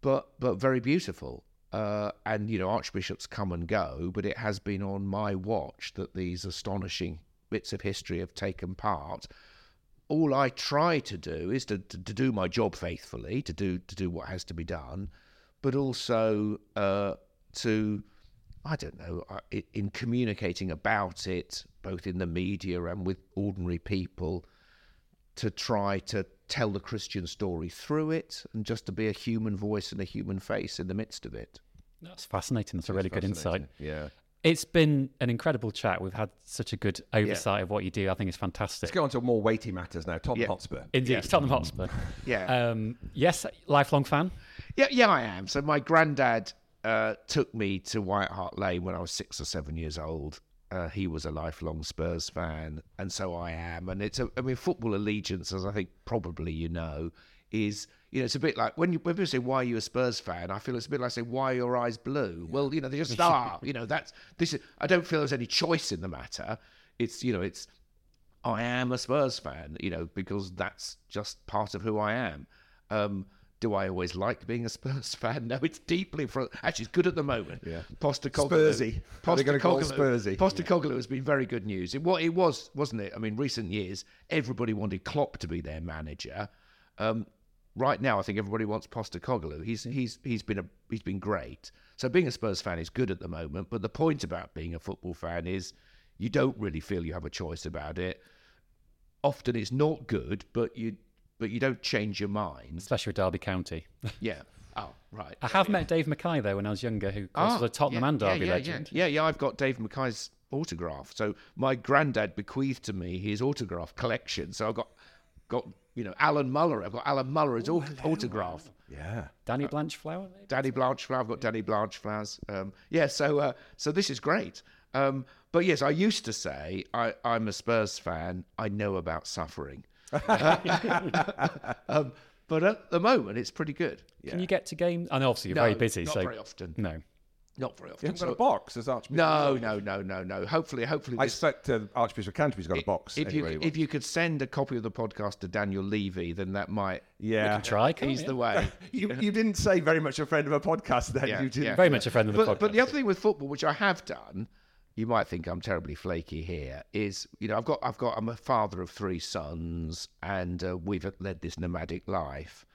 C: but but very beautiful. Uh, and you know archbishops come and go, but it has been on my watch that these astonishing bits of history have taken part. All I try to do is to, to, to do my job faithfully, to do to do what has to be done, but also uh, to I don't know uh, in communicating about it, both in the media and with ordinary people, to try to tell the Christian story through it and just to be a human voice and a human face in the midst of it.
B: That's fascinating. That's a really good insight.
A: Yeah.
B: It's been an incredible chat. We've had such a good oversight yeah. of what you do. I think it's fantastic.
A: Let's go on to more weighty matters now. Tottenham
C: yeah.
A: Hotspur.
B: Indeed, yeah. Tottenham Hotspur.
C: yeah.
B: Um, yes, lifelong fan.
C: Yeah, yeah, I am. So my granddad uh, took me to White Hart Lane when I was six or seven years old, uh, he was a lifelong Spurs fan, and so I am. And it's a, I mean, football allegiance, as I think probably you know, is you know, it's a bit like when you when people say why are you a Spurs fan, I feel it's a bit like saying why are your eyes blue. Yeah. Well, you know, they just are. you know, that's this. Is, I don't feel there's any choice in the matter. It's you know, it's I am a Spurs fan. You know, because that's just part of who I am. Um, do I always like being a Spurs fan? No, it's deeply for actually it's good at the moment.
A: Yeah,
C: Postecoglou.
A: Spursy. Spursy.
C: Postecoglou yeah. has been very good news. It, it was, wasn't it? I mean, recent years everybody wanted Klopp to be their manager. Um, right now, I think everybody wants Postecoglou. He's he's he's been a he's been great. So being a Spurs fan is good at the moment. But the point about being a football fan is you don't really feel you have a choice about it. Often it's not good, but you but you don't change your mind.
B: Especially with Derby County.
C: yeah. Oh, right.
B: I have met Dave Mackay though when I was younger, who
C: Ah,
B: was a Tottenham
C: yeah,
B: and Derby
C: yeah, yeah,
B: legend.
C: Yeah. yeah, yeah, I've got Dave Mackay's autograph. So my granddad bequeathed to me his autograph collection. So I've got got you know Alan Mullery. I've got Alan Mullery's au- autograph.
A: Yeah.
B: Danny Blanchflower, maybe?
C: Danny Blanchflower. I've got Danny Blanchflowers. Um, yeah, so uh, so this is great. Um, but yes, I used to say I, I'm a Spurs fan. I know about suffering. um, but at the moment, it's pretty good.
B: Can you get to games? I know obviously you're
C: No,
B: very busy,
C: not
B: so
C: very often.
B: no.
C: Not very often.
A: You haven't got a box, as Archbishop.
C: no, no, no, no, no. Hopefully, hopefully,
A: I
C: this,
A: suspect uh, Archbishop Canterbury's got a box.
C: if you
A: anyway.
C: if you could send a copy of the podcast to Daniel Levy, then that might
A: yeah.
B: Try, can't
C: ease
B: we?
C: the way.
A: You, you didn't say very much a friend of a podcast then.
C: Yeah,
A: you didn't.
C: yeah.
B: Very much a friend of the
C: but,
B: podcast.
C: but the other thing with football, which I have done, you might think I'm terribly flaky here, is you know I've got I've got I'm a father of three sons, and uh, we've led this nomadic life.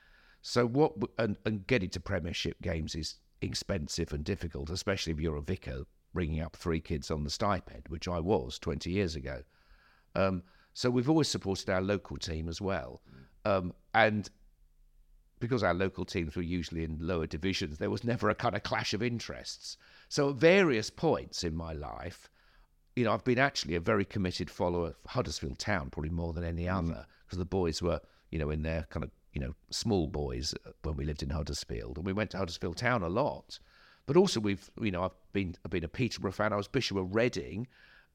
C: So what and, and getting to Premiership games is expensive and difficult, especially if you're a vicar bringing up three kids on the stipend, which I was 20 years ago. Um, so we've always supported our local team as well, um, and because our local teams were usually in lower divisions, there was never a kind of clash of interests. So at various points in my life, you know, I've been actually a very committed follower of Huddersfield Town, probably more than any other, because the boys were, you know, in their kind of, you know, small boys uh, when we lived in Huddersfield, and we went to Huddersfield Town a lot. But also, we've, you know, I've been, I've been a Peterborough fan. I was Bishop of Reading.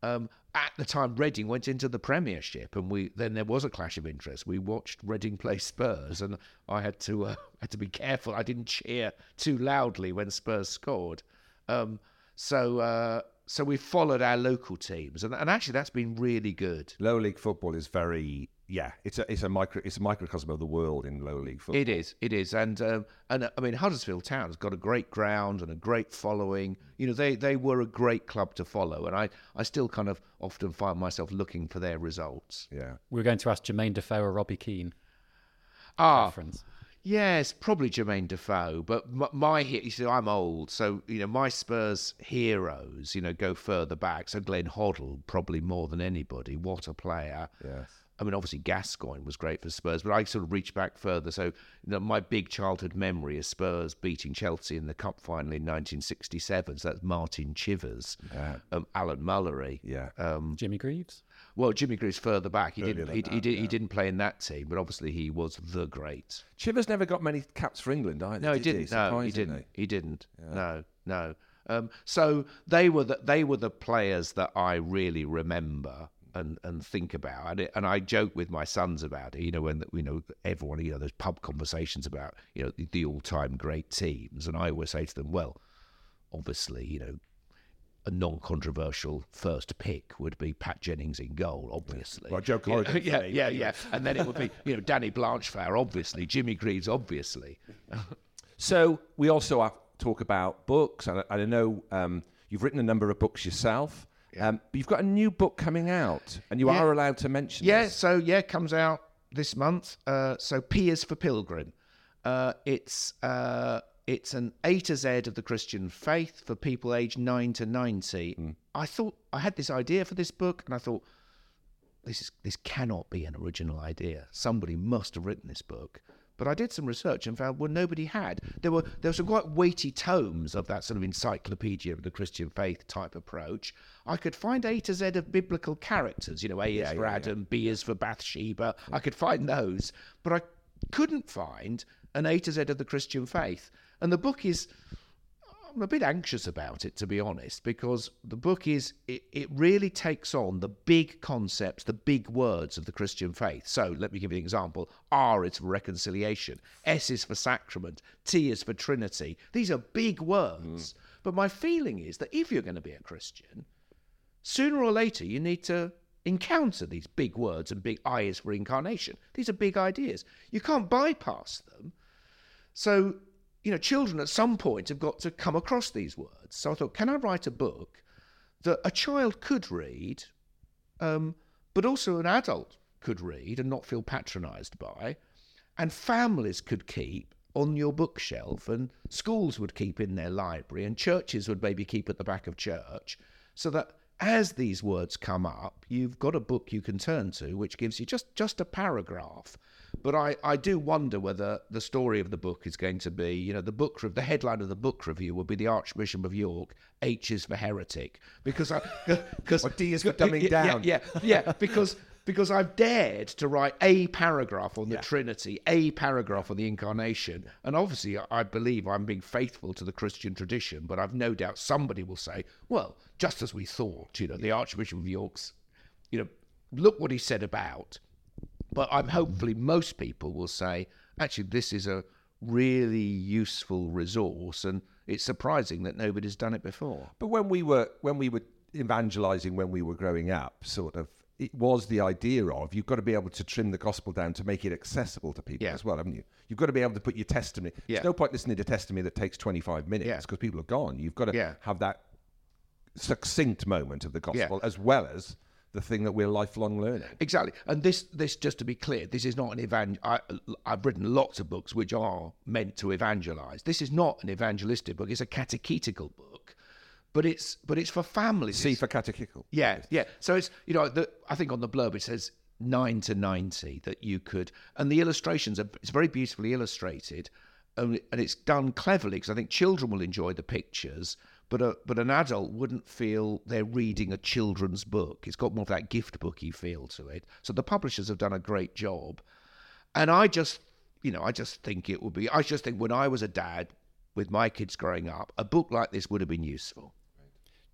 C: Um, at the time, Reading went into the Premiership, and we then there was a clash of interest. We watched Reading play Spurs, and I had to uh, had to be careful. I didn't cheer too loudly when Spurs scored. Um, so uh, so we followed our local teams, and, and actually that's been really good.
A: Low league football is very yeah. It's a it's a micro it's a microcosm of the world in low league football.
C: It is, it is, and um, and uh, I mean Huddersfield Town has got a great ground and a great following. You know, they they were a great club to follow, and I I still kind of often find myself looking for their results.
A: yeah.
B: we're going to ask Jermaine Defoe or Robbie Keane.
C: Ah,
B: Friends.
C: Yes, probably Jermaine Defoe, but m- my he- you see, I'm old, so you know my Spurs heroes, you know, go further back. So Glenn Hoddle, probably more than anybody. What a player!
A: Yes.
C: I mean, obviously Gascoigne was great for Spurs, but I sort of reach back further. So, you know, my big childhood memory is Spurs beating Chelsea in the cup final in 1967. So that's Martin Chivers, um, Alan Mullery.
A: Yeah.
C: Um,
B: Jimmy Greaves.
C: Well, Jimmy Greaves further back. He didn't. He,
A: that,
C: he, did, he didn't play in that team, but obviously he was the great.
A: Chivers never got many caps for England either.
C: No, he
A: did
C: didn't. No, he didn't. He didn't. No, no. Um, so they were the they were the players that I really remember and, and think about, and, it, and I joke with my sons about it. You know, when you know everyone, you know, there's pub conversations about you know the, the all time great teams, and I always say to them, well, obviously, you know. A non-controversial first pick would be Pat Jennings in goal, obviously.
A: Well, Joe
C: Yeah,
A: Corrigan
C: yeah,
A: today,
C: yeah, yeah, and then it would be you know Danny Blanchflower, obviously, Jimmy Greaves, obviously.
A: So we also have talk about books, and I, I know um, you've written a number of books yourself. Um, but you've got a new book coming out, and you
C: Yeah.
A: are allowed to mention.
C: Yeah,
A: this.
C: so yeah, it comes out this month. Uh, so P is for Pilgrim. Uh, it's uh, it's an A to Z of the Christian faith for people aged nine to ninety. Hmm. I thought I had this idea for this book, and I thought this is this cannot be an original idea. Somebody must have written this book. But I did some research and found well nobody had. There were there were some quite weighty tomes of that sort of encyclopedia of the Christian faith type approach. I could find A to Z of biblical characters, you know, A is for Adam, B is for Bathsheba. I could find those, but I couldn't find an A to Z of the Christian faith. And the book is I'm a bit anxious about it, to be honest, because the book is, it, it really takes on the big concepts, the big words of the Christian faith. So let me give you an example. R is for reconciliation, S is for sacrament, T is for Trinity. These are big words. But my feeling is that if you're going to be a Christian, sooner or later you need to encounter these big words and big I is for incarnation. These are big ideas. You can't bypass them. So, you know, children at some point have got to come across these words. So I thought, can I write a book that a child could read, um, but also an adult could read and not feel patronized by, and families could keep on your bookshelf, and schools would keep in their library, and churches would maybe keep at the back of church, so that as these words come up, you've got a book you can turn to, which gives you just just a paragraph. But I, I do wonder whether the story of the book is going to be, you know, the book the headline of the book review will be the Archbishop of York. H is for heretic because I because
A: D is for dumbing down.
C: Yeah, yeah, yeah, because because I've dared to write a paragraph on the
A: Yeah.
C: Trinity, a paragraph on the Incarnation, and obviously I believe I'm being faithful to the Christian tradition. But I've no doubt somebody will say, well, just as we thought, you know, the Archbishop of York's, you know, look what he said about. But I'm mm-hmm. hopefully most people will say, actually, this is a really useful resource, and it's surprising that nobody's done it before.
A: But when we were when we were evangelizing when we were growing up, sort of, it was the idea of you've got to be able to trim the gospel down to make it accessible to people
C: Yeah.
A: as well, haven't you? You've got to be able to put your testimony.
C: Yeah.
A: There's no point listening to testimony that takes 25 minutes
C: Yeah.
A: because people are gone. You've got to
C: Yeah.
A: have that succinct moment of the
C: Yeah.
A: gospel as well as the thing that we're lifelong learning.
C: Exactly, and this, this just to be clear, this is not an evangel. I, I've written lots of books which are meant to evangelize. This is not an evangelistic book; it's a catechetical book, but it's but it's for families.
A: C
C: It's-
A: for catechetical.
C: Yeah, yeah. So it's you know the, I think on the blurb it says nine to ninety that you could, and the illustrations are it's very beautifully illustrated, and, and it's done cleverly because I think children will enjoy the pictures, but a but an adult wouldn't feel they're reading a children's book. It's got more of that gift booky feel to it. So the publishers have done a great job, and I just you know I just think it would be. I just think when I was a dad with my kids growing up, a book like this would have been useful.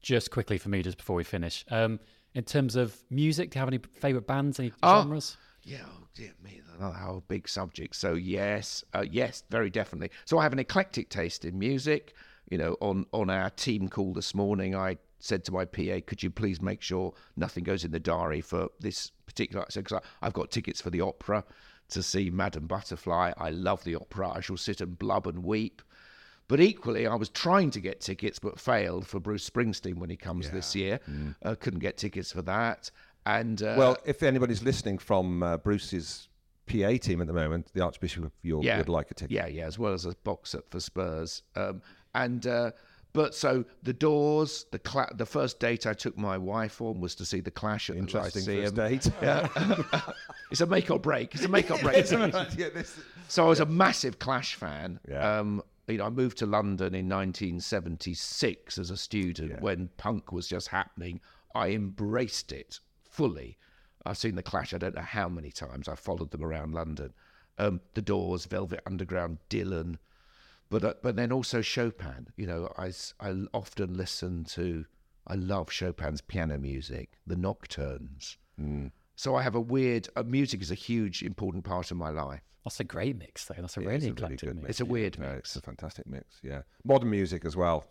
B: Just quickly for me, just before we finish, um, in terms of music, do you have any favourite bands, any
C: Oh.
B: genres?
C: Yeah, oh dear me, how big subject. So yes, uh, yes, very definitely. So I have an eclectic taste in music. You know, on on our team call this morning, I said to my PA, "Could you please make sure nothing goes in the diary for this particular?" So because I've got tickets for the opera to see Madame Butterfly. I love the opera. I shall sit and blub and weep. But equally, I was trying to get tickets but failed for Bruce Springsteen when he comes this year. Uh, couldn't get tickets for that. And uh,
A: Well, if anybody's listening from uh, Bruce's PA team at the moment, the Archbishop of York would like a ticket.
C: Yeah, yeah, as well as a box set for Spurs. Um, and uh, but so the Doors, the cla- the first date I took my wife on was to see the Clash at
A: Interesting
C: the
A: first date.
C: It's a make or break. It's a make or break.
A: yeah, this,
C: so I was a massive Clash fan.
A: Yeah.
C: Um, you know, I moved to London in 1976 as a student when punk was just happening. I embraced it fully. I've seen the Clash. I don't know how many times. I followed them around London. Um, the Doors, Velvet Underground, Dylan, but uh, but then also Chopin. You know, I s- I often listen to. I love Chopin's piano music, the nocturnes. So I have a weird. Uh, music is a huge, important part of my life.
B: That's a great mix, though. That's a
A: it's
B: really
A: a really
B: eclectic
A: good
B: mix.
C: It's a weird
A: no,
C: mix.
A: it's a fantastic mix. Yeah, modern music as well.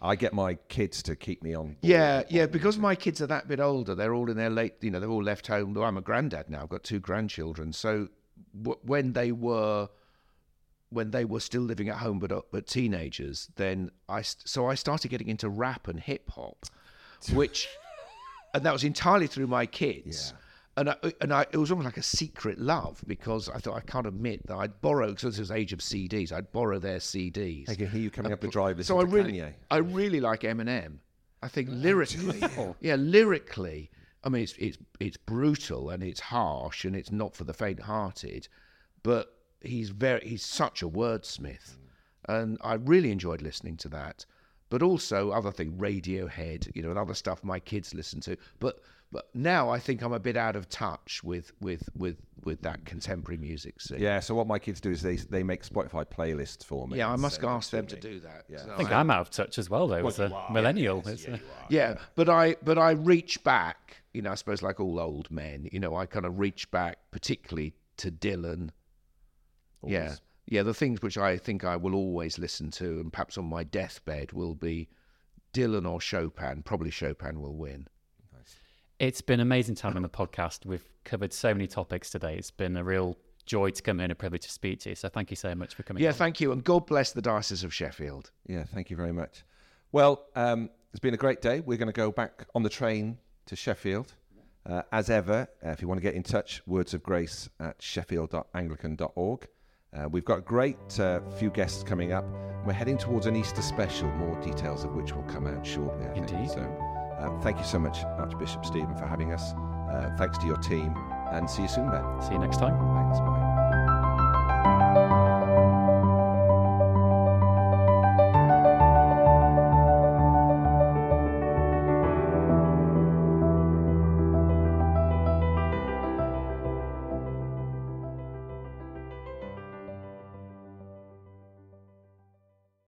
A: I get my kids to keep me on. board
C: Yeah, yeah.
A: modern
C: Because my kids are that bit older, they're all in their late. You know, they're all left home. Well, I'm a granddad now. I've got two grandchildren. So w- when they were, when they were still living at home, but uh, but teenagers, then I st- so I started getting into rap and hip hop, which, and that was entirely through my kids. And I, and I, it was almost like a secret love because I thought I can't admit that I'd borrow because this was age of CDs. I'd borrow their CDs.
A: I can hear you coming up the drive.
C: So I really,
A: Kanye.
C: I really like Eminem. I think lyrically, yeah, lyrically. I mean, it's it's it's brutal and it's harsh and it's not for the faint-hearted, but he's very he's such a wordsmith, and I really enjoyed listening to that. But also other thing, Radiohead, you know, and other stuff my kids listen to. But but now I think I'm a bit out of touch with with with with that contemporary music scene.
A: Yeah, so what my kids do is they they make Spotify playlists for me.
C: Yeah, I must ask them to
A: me.
C: do that.
A: Yeah.
C: So
B: I think
C: I-
B: I'm out of touch as well, though, as a millennial. It's, uh,
C: Yeah, but I but I reach back, you know, I suppose like all old men, you know, I kind of reach back particularly to Dylan. Yeah. Yeah, the things which I think I will always listen to and perhaps on my deathbed will be Dylan or Chopin. Probably Chopin will win.
B: It's been amazing time on the podcast. We've covered so many topics today. It's been a real joy to come in, a privilege to speak to you. So thank you so much for coming.
C: Yeah,
B: on.
C: thank you and God bless the Diocese of Sheffield.
A: Yeah, thank you very much. Well, um, it's been a great day. We're going to go back on the train to Sheffield. Uh, as ever, uh, if you want to get in touch, words of grace at sheffield.anglican.org. Uh, we've got a great uh, few guests coming up. We're heading towards an Easter special, more details of which will come out shortly. I
B: Indeed. Think.
A: So, uh, thank you so much, Archbishop Stephen, for having us. Uh, thanks to your team, and see you soon, Ben.
B: See you next time.
A: Thanks. Bye.